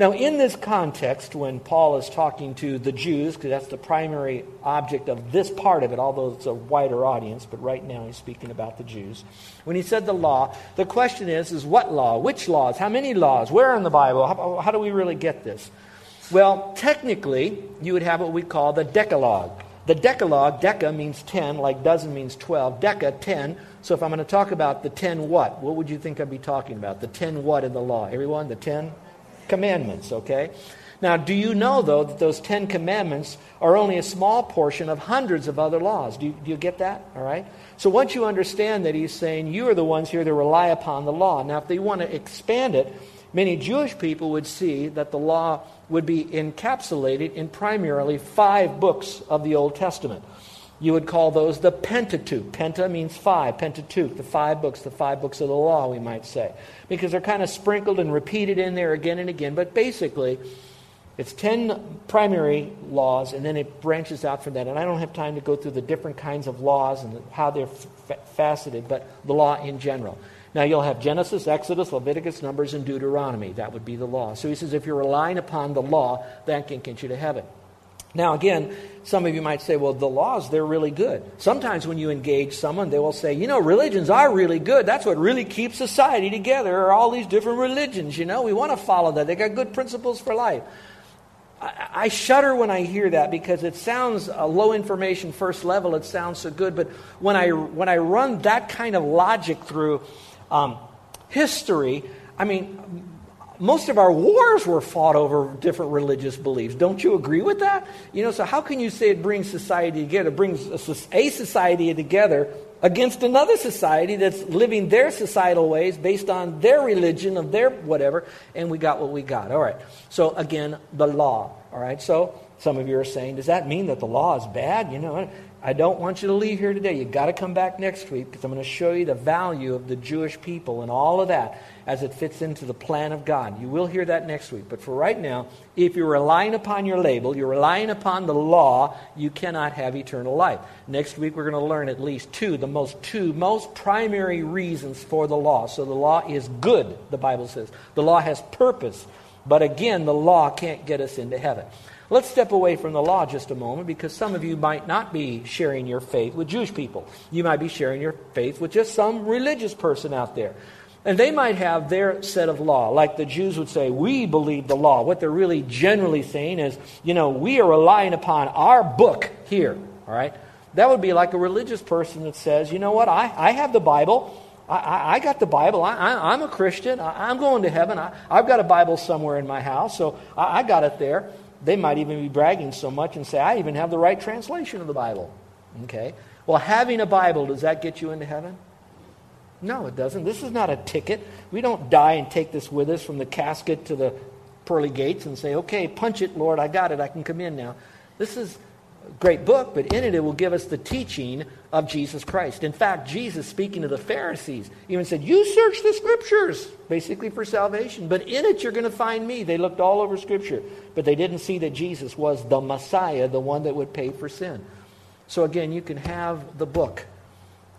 Now, in this context, when Paul is talking to the Jews, because that's the primary object of this part of it, although it's a wider audience, but right now he's speaking about the Jews. When he said the law, the question is, is what law? Which laws? How many laws? Where in the Bible? How, how do we really get this? Well, technically, you would have what we call the Decalogue. The Decalogue, deca means 10, like dozen means 12. Deca, 10. So if I'm going to talk about the 10 what, what would you think I'd be talking about? The 10 what in the law? Everyone, the 10? Commandments, okay? Now, do you know, though, that those Ten Commandments are only a small portion of hundreds of other laws? Do you, do you get that? All right? So once you understand that he's saying you are the ones here that rely upon the law. Now, if they want to expand it, many Jewish people would see that the law would be encapsulated in primarily five books of the Old Testament. You would call those the Pentateuch. Penta means five. Pentateuch, the five books, the five books of the law, we might say. Because they're kind of sprinkled and repeated in there again and again. But basically, it's 10 primary laws, and then it branches out from that. And I don't have time to go through the different kinds of laws and how they're f- faceted, but the law in general. Now, you'll have Genesis, Exodus, Leviticus, Numbers, and Deuteronomy. That would be the law. So he says if you're relying upon the law, that can get you to heaven. Now, again, some of you might say, well, the laws, they're really good. Sometimes when you engage someone, they will say, you know, religions are really good. That's what really keeps society together, are all these different religions, you know. We want to follow that. They got good principles for life. I, I shudder when I hear that because it sounds a low information first level. It sounds so good. But when I, when I run that kind of logic through um, history, I mean, most of our wars were fought over different religious beliefs. Don't you agree with that? You know, so how can you say it brings society together? It brings a, society together against another society that's living their societal ways based on their religion of their whatever, and we got what we got. All right. So again, the law. All right. So some of you are saying, does that mean that the law is bad? You know, I don't want you to leave here today. You've got to come back next week because I'm going to show you the value of the Jewish people and all of that as it fits into the plan of God. You will hear that next week. But for right now, if you're relying upon your label, you're relying upon the law, you cannot have eternal life. Next week, we're going to learn at least two, the most two most primary reasons for the law. So the law is good, the Bible says. The law has purpose. But again, the law can't get us into heaven. Let's step away from the law just a moment because some of you might not be sharing your faith with Jewish people. You might be sharing your faith with just some religious person out there. And they might have their set of law. Like the Jews would say, we believe the law. What they're really generally saying is, you know, we are relying upon our book here. All right? That would be like a religious person that says, you know what, I, I have the Bible. I, I, got the Bible. I, am a Christian. I, am going to heaven. I, have got a Bible somewhere in my house, so I, I got it there. They might even be bragging so much and say, I even have the right translation of the Bible. Okay? Well, having a Bible, does that get you into heaven? No, it doesn't. This is not a ticket. We don't die and take this with us from the casket to the pearly gates and say, okay, punch it, Lord, I got it, I can come in now. This is a great book, but in it, it will give us the teaching of Jesus Christ. In fact, Jesus, speaking to the Pharisees, even said, You search the scriptures, basically for salvation, but in it you're going to find me. They looked all over scripture, but they didn't see that Jesus was the Messiah, the one that would pay for sin. So again, you can have the book,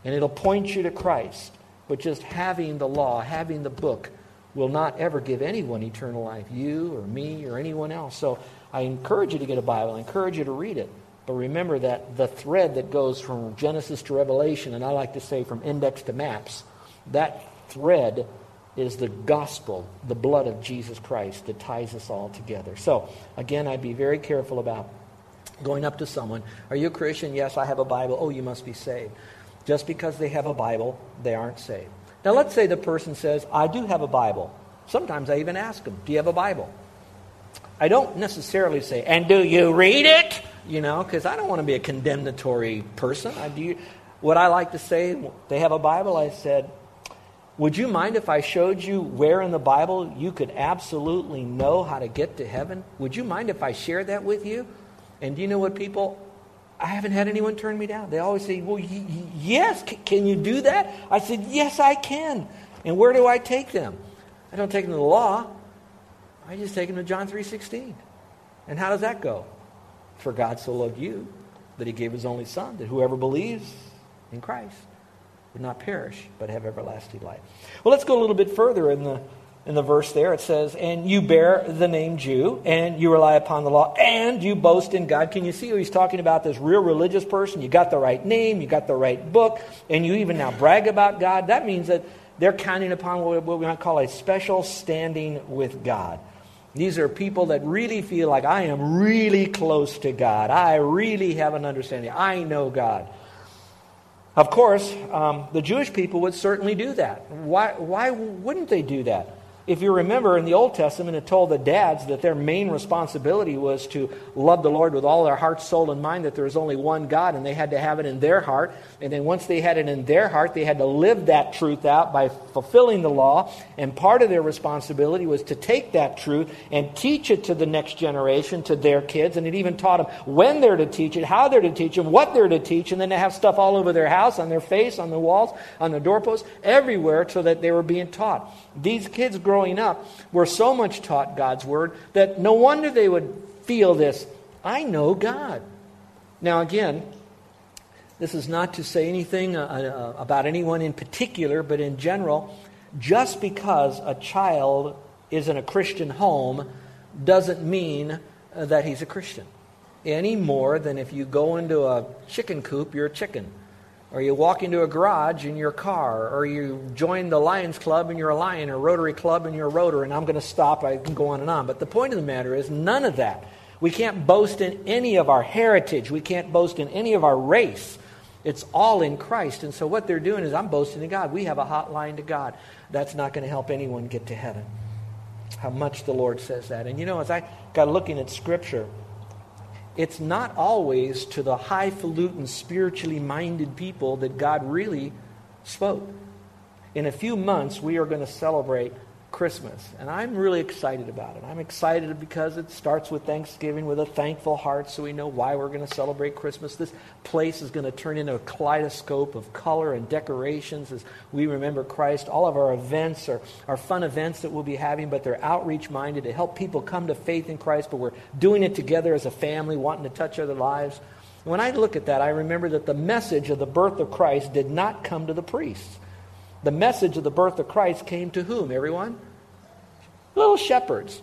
and it'll point you to Christ, but just having the law, having the book, will not ever give anyone eternal life, you or me or anyone else. So I encourage you to get a Bible. I encourage you to read it. But remember that the thread that goes from Genesis to Revelation, and I like to say from index to maps, that thread is the gospel, the blood of Jesus Christ that ties us all together. So, again, I'd be very careful about going up to someone. Are you a Christian? Yes, I have a Bible. Oh, you must be saved. Just because they have a Bible, they aren't saved. Now, let's say the person says, I do have a Bible. Sometimes I even ask them, Do you have a Bible? I don't necessarily say, And do you read it? You know, because I don't want to be a condemnatory person. I do. What I like to say, they have a Bible. I said, would you mind if I showed you where in the Bible you could absolutely know how to get to heaven? Would you mind if I shared that with you? And do you know what people? I haven't had anyone turn me down. They always say, Well, y- yes, C- can you do that? I said, Yes, I can. And where do I take them? I don't take them to the law. I just take them to John 3.16. And how does that go? For God so loved you that he gave his only son, that whoever believes in Christ would not perish, but have everlasting life. Well, let's go a little bit further in the in the verse there. It says, And you bear the name Jew, and you rely upon the law, and you boast in God. Can you see who he's talking about? This real religious person. You got the right name, you got the right book, and you even now brag about God. That means that they're counting upon what we might call a special standing with God. These are people that really feel like I am really close to God. I really have an understanding. I know God. Of course, um, the Jewish people would certainly do that. Why, why wouldn't they do that? If you remember in the Old Testament, it told the dads that their main responsibility was to love the Lord with all their heart, soul, and mind, that there was only one God, and they had to have it in their heart. And then once they had it in their heart, they had to live that truth out by fulfilling the law. And part of their responsibility was to take that truth and teach it to the next generation, to their kids. And it even taught them when they're to teach it, how they're to teach them, what they're to teach. And then they have stuff all over their house, on their face, on the walls, on the doorposts, everywhere, so that they were being taught. These kids growing up were so much taught God's word that no wonder they would feel this I know God. Now, again, this is not to say anything uh, uh, about anyone in particular, but in general, just because a child is in a Christian home doesn't mean uh, that he's a Christian. Any more than if you go into a chicken coop, you're a chicken. Or you walk into a garage in your car, or you join the Lions Club and you're a lion, or Rotary Club and you're a rotor, and I'm going to stop, I can go on and on. But the point of the matter is, none of that. We can't boast in any of our heritage, we can't boast in any of our race. It's all in Christ. And so what they're doing is, I'm boasting in God. We have a hotline to God. That's not going to help anyone get to heaven. How much the Lord says that. And you know, as I got looking at Scripture, it's not always to the highfalutin, spiritually minded people that God really spoke. In a few months, we are going to celebrate Christmas. And I'm really excited about it. I'm excited because it starts with Thanksgiving with a thankful heart so we know why we're going to celebrate Christmas. This place is going to turn into a kaleidoscope of color and decorations as we remember Christ. All of our events are, are fun events that we'll be having, but they're outreach minded to help people come to faith in Christ, but we're doing it together as a family, wanting to touch other lives. When I look at that, I remember that the message of the birth of Christ did not come to the priests. The message of the birth of Christ came to whom, everyone? Little shepherds.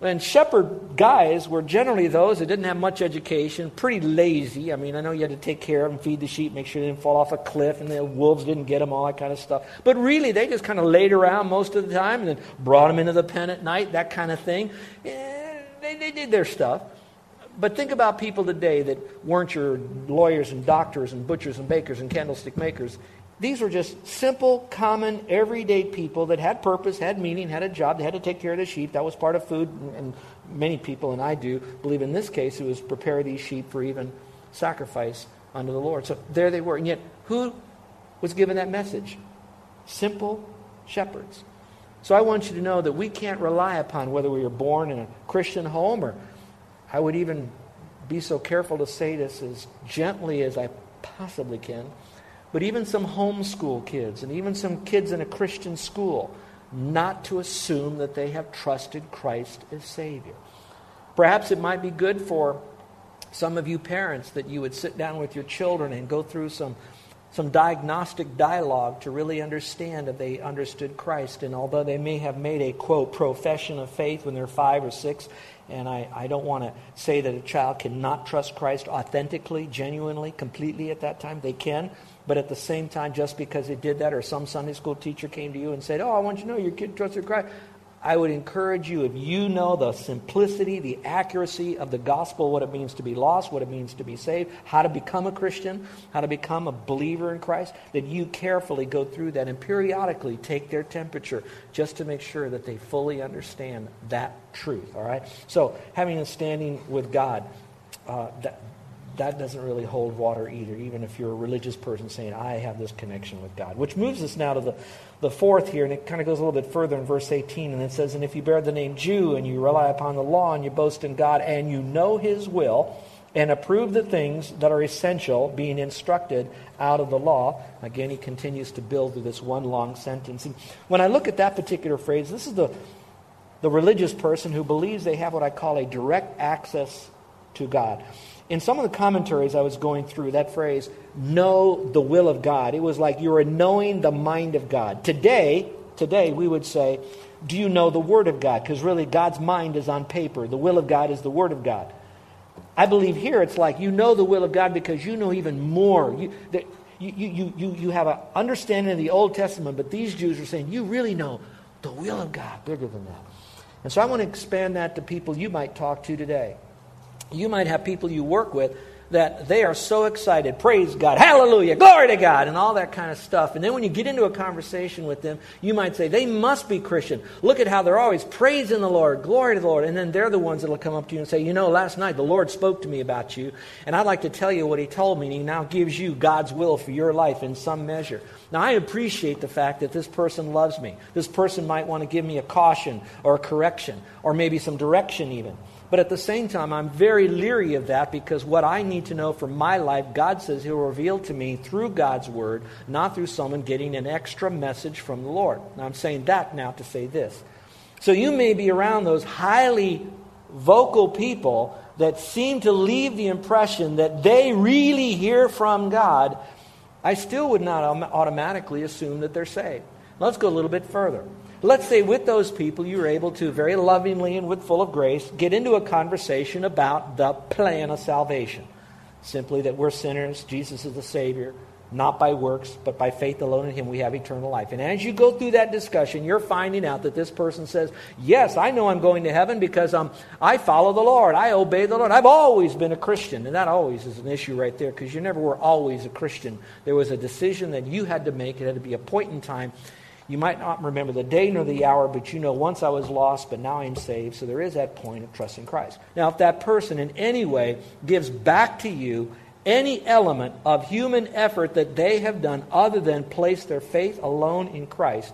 And shepherd guys were generally those that didn't have much education, pretty lazy. I mean, I know you had to take care of them, feed the sheep, make sure they didn't fall off a cliff, and the wolves didn't get them, all that kind of stuff. But really, they just kind of laid around most of the time and then brought them into the pen at night, that kind of thing. Eh, they, they did their stuff. But think about people today that weren't your lawyers and doctors and butchers and bakers and candlestick makers. These were just simple, common, everyday people that had purpose, had meaning, had a job. They had to take care of the sheep. That was part of food. And many people, and I do, believe in this case, it was prepare these sheep for even sacrifice unto the Lord. So there they were. And yet, who was given that message? Simple shepherds. So I want you to know that we can't rely upon whether we were born in a Christian home or I would even be so careful to say this as gently as I possibly can but even some homeschool kids and even some kids in a Christian school, not to assume that they have trusted Christ as Savior. Perhaps it might be good for some of you parents that you would sit down with your children and go through some, some diagnostic dialogue to really understand if they understood Christ. And although they may have made a, quote, profession of faith when they're five or six, and I, I don't want to say that a child cannot trust Christ authentically, genuinely, completely at that time. They can. But at the same time, just because they did that, or some Sunday school teacher came to you and said, Oh, I want you to know your kid trusted Christ, I would encourage you, if you know the simplicity, the accuracy of the gospel, what it means to be lost, what it means to be saved, how to become a Christian, how to become a believer in Christ, that you carefully go through that and periodically take their temperature just to make sure that they fully understand that truth. All right? So, having a standing with God, uh, that, that doesn't really hold water either, even if you're a religious person saying, I have this connection with God. Which moves us now to the, the fourth here, and it kind of goes a little bit further in verse 18, and it says, And if you bear the name Jew, and you rely upon the law, and you boast in God, and you know his will, and approve the things that are essential, being instructed out of the law. Again, he continues to build through this one long sentence. And when I look at that particular phrase, this is the, the religious person who believes they have what I call a direct access to God. In some of the commentaries I was going through, that phrase, know the will of God, it was like you were knowing the mind of God. Today, today we would say, do you know the Word of God? Because really, God's mind is on paper. The will of God is the Word of God. I believe here it's like you know the will of God because you know even more. You, the, you, you, you, you have an understanding of the Old Testament, but these Jews are saying you really know the will of God bigger than that. And so I want to expand that to people you might talk to today. You might have people you work with that they are so excited. Praise God. Hallelujah. Glory to God. And all that kind of stuff. And then when you get into a conversation with them, you might say, they must be Christian. Look at how they're always praising the Lord. Glory to the Lord. And then they're the ones that will come up to you and say, you know, last night the Lord spoke to me about you. And I'd like to tell you what he told me. And he now gives you God's will for your life in some measure. Now, I appreciate the fact that this person loves me. This person might want to give me a caution or a correction or maybe some direction even. But at the same time, I'm very leery of that because what I need to know for my life, God says He'll reveal to me through God's Word, not through someone getting an extra message from the Lord. Now, I'm saying that now to say this. So you may be around those highly vocal people that seem to leave the impression that they really hear from God. I still would not automatically assume that they're saved. Let's go a little bit further. Let's say with those people you were able to very lovingly and with full of grace get into a conversation about the plan of salvation. Simply that we're sinners, Jesus is the Savior, not by works, but by faith alone in Him we have eternal life. And as you go through that discussion, you're finding out that this person says, Yes, I know I'm going to heaven because um, I follow the Lord. I obey the Lord. I've always been a Christian. And that always is an issue right there because you never were always a Christian. There was a decision that you had to make. It had to be a point in time you might not remember the day nor the hour, but you know once I was lost, but now I'm saved. So there is that point of trusting Christ. Now, if that person in any way gives back to you any element of human effort that they have done other than place their faith alone in Christ,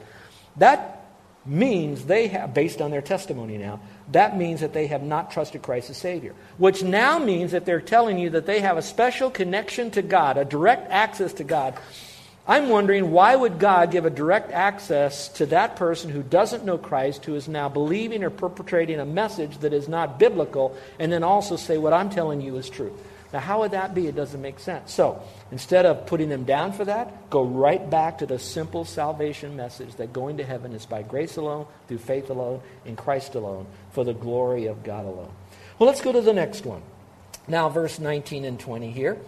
that means they have, based on their testimony now, that means that they have not trusted Christ as Savior. Which now means that they're telling you that they have a special connection to God, a direct access to God I'm wondering why would God give a direct access to that person who doesn't know Christ, who is now believing or perpetrating a message that is not biblical, and then also say what I'm telling you is true? Now, how would that be? It doesn't make sense. So, instead of putting them down for that, go right back to the simple salvation message that going to heaven is by grace alone, through faith alone, in Christ alone, for the glory of God alone. Well, let's go to the next one. Now, verse 19 and 20 here.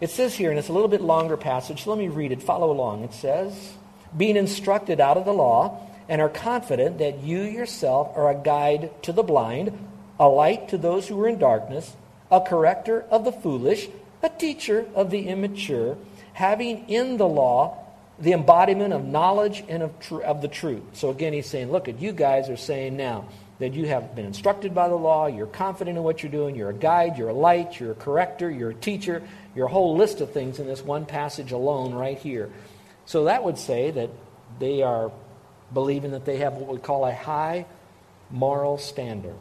It says here, and it's a little bit longer passage, so let me read it. Follow along. It says, Being instructed out of the law, and are confident that you yourself are a guide to the blind, a light to those who are in darkness, a corrector of the foolish, a teacher of the immature, having in the law the embodiment of knowledge and of, tr- of the truth. So again, he's saying, look, at you guys are saying now that you have been instructed by the law, you're confident in what you're doing, you're a guide, you're a light, you're a corrector, you're a teacher, your whole list of things in this one passage alone right here. So that would say that they are believing that they have what we call a high moral standard.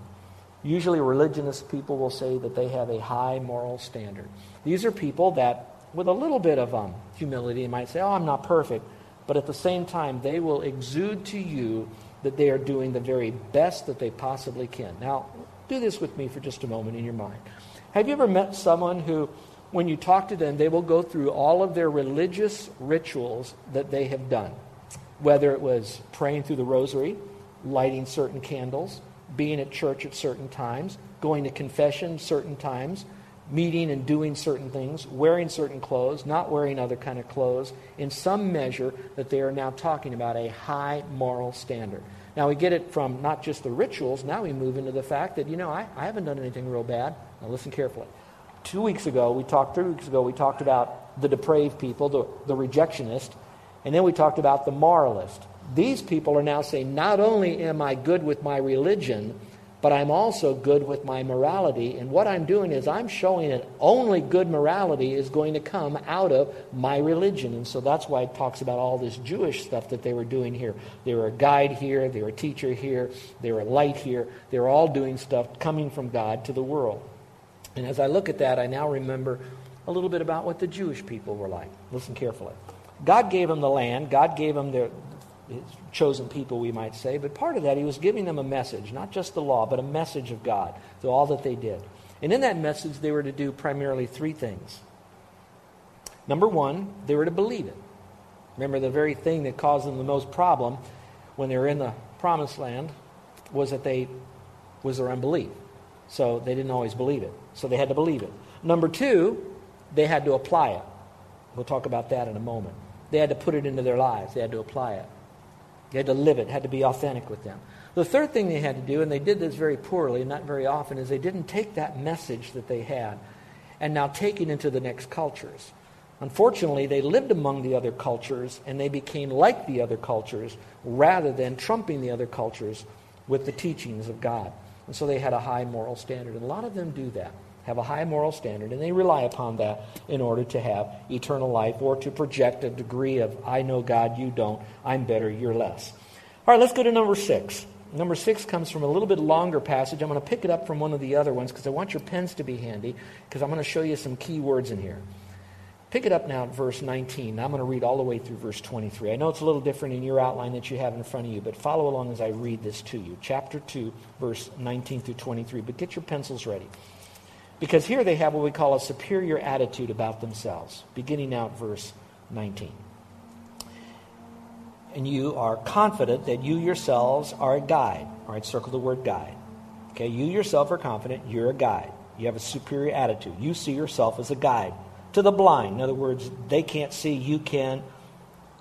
Usually, religionist people will say that they have a high moral standard. These are people that, with a little bit of um, humility, might say, Oh, I'm not perfect. But at the same time, they will exude to you that they are doing the very best that they possibly can. Now, do this with me for just a moment in your mind. Have you ever met someone who when you talk to them, they will go through all of their religious rituals that they have done, whether it was praying through the rosary, lighting certain candles, being at church at certain times, going to confession certain times, meeting and doing certain things, wearing certain clothes, not wearing other kind of clothes, in some measure that they are now talking about a high moral standard. Now we get it from not just the rituals, now we move into the fact that, you know, I, I haven't done anything real bad. Now listen carefully two weeks ago, we talked, three weeks ago, we talked about the depraved people, the, the rejectionist, and then we talked about the moralist. These people are now saying, not only am I good with my religion, but I'm also good with my morality. And what I'm doing is I'm showing that only good morality is going to come out of my religion. And so that's why it talks about all this Jewish stuff that they were doing here. They were a guide here, they were a teacher here, they were a light here. They were all doing stuff coming from God to the world. And as I look at that, I now remember a little bit about what the Jewish people were like. Listen carefully. God gave them the land, God gave them their chosen people, we might say, but part of that, He was giving them a message, not just the law, but a message of God through all that they did. And in that message, they were to do primarily three things. Number one, they were to believe it. Remember, the very thing that caused them the most problem when they were in the promised land was that they was their unbelief. So they didn't always believe it. So they had to believe it. Number two, they had to apply it. We'll talk about that in a moment. They had to put it into their lives. They had to apply it. They had to live it. had to be authentic with them. The third thing they had to do, and they did this very poorly, and not very often, is they didn't take that message that they had and now take it into the next cultures. Unfortunately, they lived among the other cultures and they became like the other cultures rather than trumping the other cultures with the teachings of God. And so they had a high moral standard. And a lot of them do that, have a high moral standard, and they rely upon that in order to have eternal life or to project a degree of, I know God, you don't, I'm better, you're less. All right, let's go to number six. Number six comes from a little bit longer passage. I'm going to pick it up from one of the other ones because I want your pens to be handy because I'm going to show you some key words in here. Pick it up now at verse 19. I'm going to read all the way through verse 23. I know it's a little different in your outline that you have in front of you, but follow along as I read this to you. Chapter 2, verse 19 through 23. But get your pencils ready. Because here they have what we call a superior attitude about themselves, beginning out verse 19. And you are confident that you yourselves are a guide. All right, circle the word guide. Okay, you yourself are confident you're a guide. You have a superior attitude. You see yourself as a guide to the blind. In other words, they can't see, you can.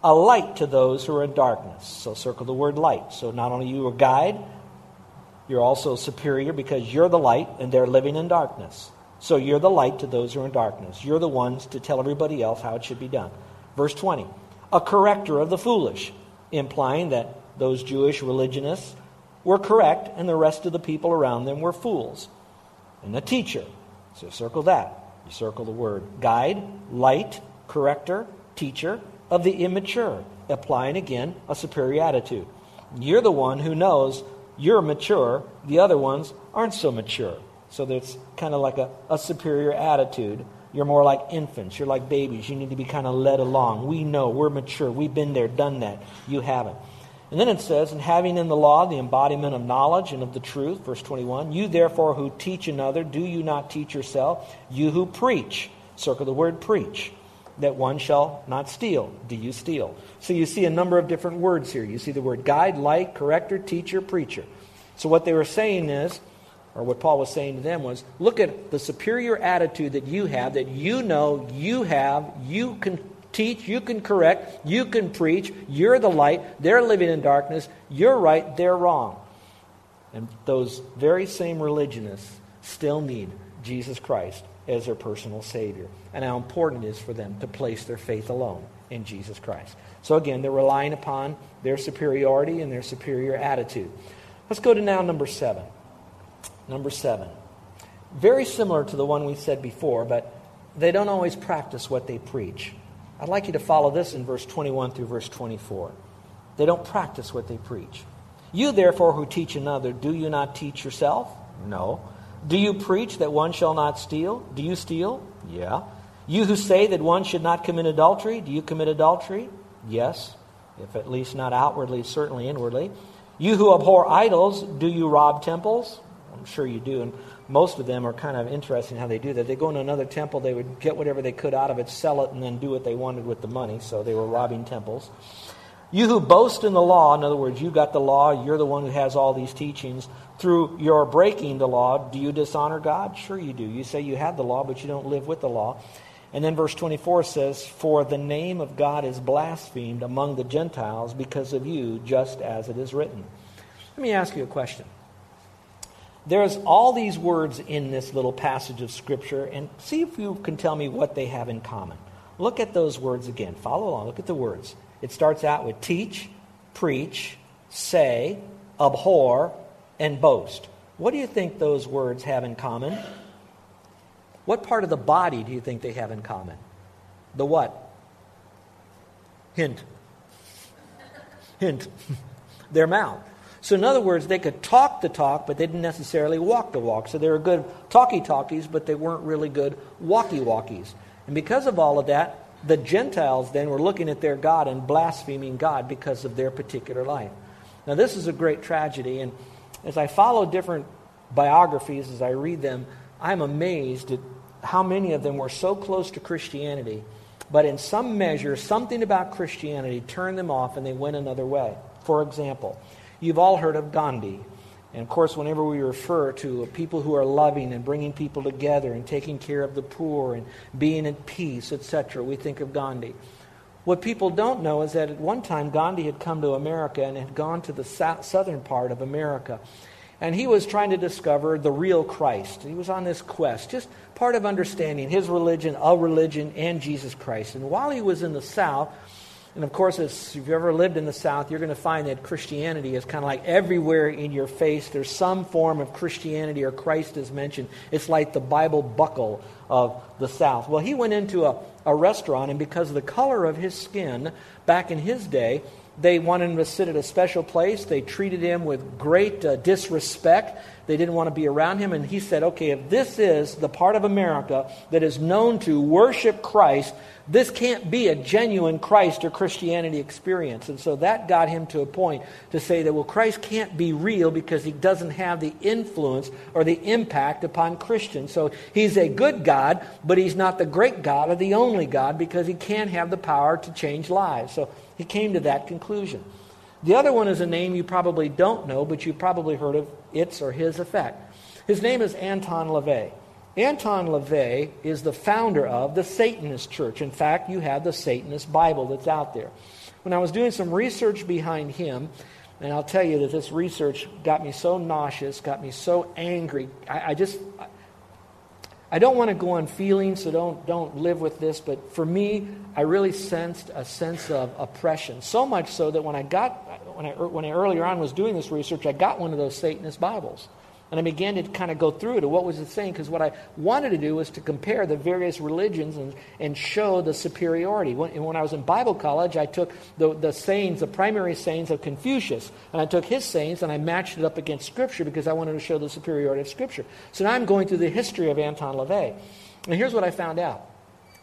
A light to those who are in darkness. So circle the word light. So not only you are a guide, you're also superior because you're the light and they're living in darkness. So you're the light to those who are in darkness. You're the ones to tell everybody else how it should be done. Verse 20. A corrector of the foolish, implying that those Jewish religionists were correct and the rest of the people around them were fools. And a teacher. So circle that. You circle the word guide, light, corrector, teacher of the immature, applying again a superior attitude. You're the one who knows you're mature, the other ones aren't so mature. So there's kind of like a, a superior attitude. You're more like infants. You're like babies. You need to be kind of led along. We know. We're mature. We've been there, done that. You haven't. And then it says, and having in the law the embodiment of knowledge and of the truth, verse 21, you therefore who teach another, do you not teach yourself? You who preach, circle the word preach, that one shall not steal. Do you steal? So you see a number of different words here. You see the word guide, light, corrector, teacher, preacher. So what they were saying is, or what Paul was saying to them was, look at the superior attitude that you have, that you know you have, you can teach, you can correct, you can preach, you're the light, they're living in darkness, you're right, they're wrong. And those very same religionists still need Jesus Christ as their personal Savior, and how important it is for them to place their faith alone in Jesus Christ. So again, they're relying upon their superiority and their superior attitude. Let's go to now number seven. Number seven. Very similar to the one we said before, but they don't always practice what they preach. I'd like you to follow this in verse 21 through verse 24. They don't practice what they preach. You, therefore, who teach another, do you not teach yourself? No. Do you preach that one shall not steal? Do you steal? Yeah. You who say that one should not commit adultery, do you commit adultery? Yes. If at least not outwardly, certainly inwardly. You who abhor idols, do you rob temples? I'm sure you do. And most of them are kind of interesting how they do that. They go into another temple, they would get whatever they could out of it, sell it, and then do what they wanted with the money. So they were robbing temples. You who boast in the law, in other words, you got the law, you're the one who has all these teachings. Through your breaking the law, do you dishonor God? Sure you do. You say you have the law, but you don't live with the law. And then verse 24 says, For the name of God is blasphemed among the Gentiles because of you, just as it is written. Let me ask you a question. There's all these words in this little passage of Scripture, and see if you can tell me what they have in common. Look at those words again. Follow along. Look at the words. It starts out with teach, preach, say, abhor, and boast. What do you think those words have in common? What part of the body do you think they have in common? The what? Hint. Hint. Their mouth. So, in other words, they could talk the talk, but they didn't necessarily walk the walk. So, they were good talkie talkies, but they weren't really good walkie walkies. And because of all of that, the Gentiles then were looking at their God and blaspheming God because of their particular life. Now, this is a great tragedy, and as I follow different biographies, as I read them, I'm amazed at how many of them were so close to Christianity, but in some measure, something about Christianity turned them off and they went another way. For example, you've all heard of Gandhi. And of course, whenever we refer to people who are loving and bringing people together and taking care of the poor and being at peace, etc., we think of Gandhi. What people don't know is that at one time Gandhi had come to America and had gone to the southern part of America. And he was trying to discover the real Christ. He was on this quest, just part of understanding his religion, a religion, and Jesus Christ. And while he was in the South, and of course, if you've ever lived in the South, you're going to find that Christianity is kind of like everywhere in your face. There's some form of Christianity or Christ is mentioned. It's like the Bible buckle of the South. Well, he went into a, a restaurant, and because of the color of his skin back in his day, they wanted him to sit at a special place. They treated him with great uh, disrespect. They didn't want to be around him. And he said, okay, if this is the part of America that is known to worship Christ, this can't be a genuine Christ or Christianity experience. And so that got him to a point to say that, well, Christ can't be real because he doesn't have the influence or the impact upon Christians. So he's a good God, but he's not the great God or the only God because he can't have the power to change lives. So he came to that conclusion. The other one is a name you probably don't know, but you've probably heard of its or his effect. His name is Anton LaVey. Anton LaVey is the founder of the Satanist Church. In fact, you have the Satanist Bible that's out there. When I was doing some research behind him, and I'll tell you that this research got me so nauseous, got me so angry. I, I just, I don't want to go on feelings, so don't, don't live with this, but for me, I really sensed a sense of oppression. So much so that when I got, when I, when I earlier on was doing this research, I got one of those Satanist Bibles. And I began to kind of go through it. What was it saying? Because what I wanted to do was to compare the various religions and, and show the superiority. When, when I was in Bible college, I took the, the sayings, the primary sayings of Confucius, and I took his sayings and I matched it up against Scripture because I wanted to show the superiority of Scripture. So now I'm going through the history of Anton LaVey. And here's what I found out.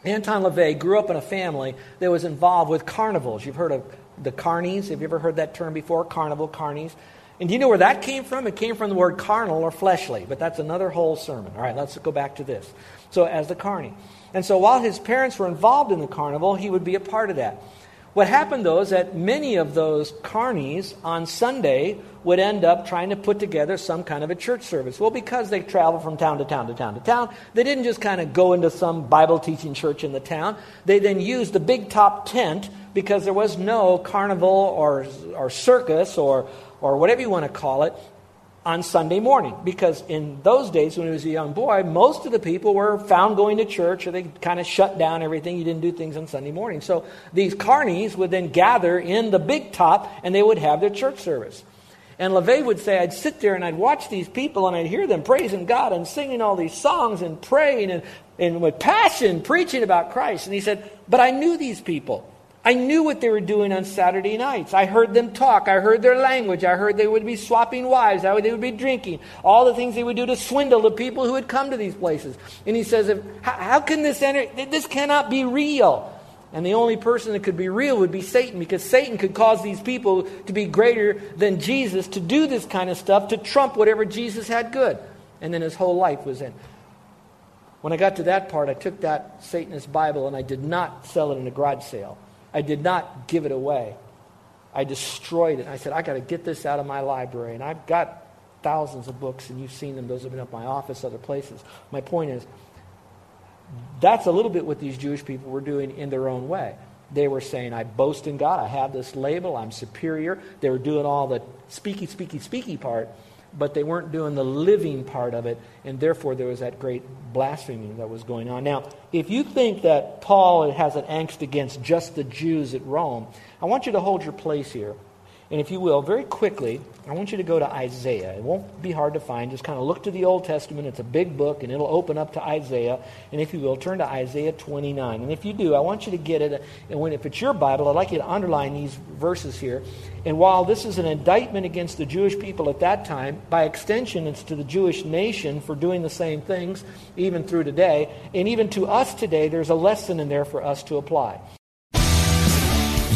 Anton LaVey grew up in a family that was involved with carnivals. You've heard of the carnies. Have you ever heard that term before? Carnival, carnies. And do you know where that came from? It came from the word carnal or fleshly, but that's another whole sermon. All right, let's go back to this. So, as the carny. And so, while his parents were involved in the carnival, he would be a part of that. What happened, though, is that many of those carnies on Sunday would end up trying to put together some kind of a church service. Well, because they traveled from town to town to town to town, they didn't just kind of go into some Bible teaching church in the town. They then used the big top tent because there was no carnival or, or circus or or whatever you want to call it, on Sunday morning. Because in those days, when he was a young boy, most of the people were found going to church or they kind of shut down everything. You didn't do things on Sunday morning. So these carnies would then gather in the big top and they would have their church service. And LaVey would say, I'd sit there and I'd watch these people and I'd hear them praising God and singing all these songs and praying and, and with passion preaching about Christ. And he said, But I knew these people. I knew what they were doing on Saturday nights. I heard them talk. I heard their language. I heard they would be swapping wives. They would be drinking. All the things they would do to swindle the people who would come to these places. And he says, if, how, how can this enter? This cannot be real. And the only person that could be real would be Satan because Satan could cause these people to be greater than Jesus to do this kind of stuff to trump whatever Jesus had good. And then his whole life was in. When I got to that part, I took that Satanist Bible and I did not sell it in a garage sale. I did not give it away. I destroyed it. I said, I got to get this out of my library. And I've got thousands of books, and you've seen them. Those have been up my office, other places. My point is, that's a little bit what these Jewish people were doing in their own way. They were saying, I boast in God. I have this label. I'm superior. They were doing all the speaky, speaky, speaky part but they weren't doing the living part of it, and therefore there was that great blasphemy that was going on. Now, if you think that Paul has an angst against just the Jews at Rome, I want you to hold your place here. And if you will, very quickly, I want you to go to Isaiah. It won't be hard to find. Just kind of look to the Old Testament. It's a big book, and it'll open up to Isaiah. And if you will, turn to Isaiah 29. And if you do, I want you to get it. And when, if it's your Bible, I'd like you to underline these verses here. And while this is an indictment against the Jewish people at that time, by extension, it's to the Jewish nation for doing the same things, even through today. And even to us today, there's a lesson in there for us to apply.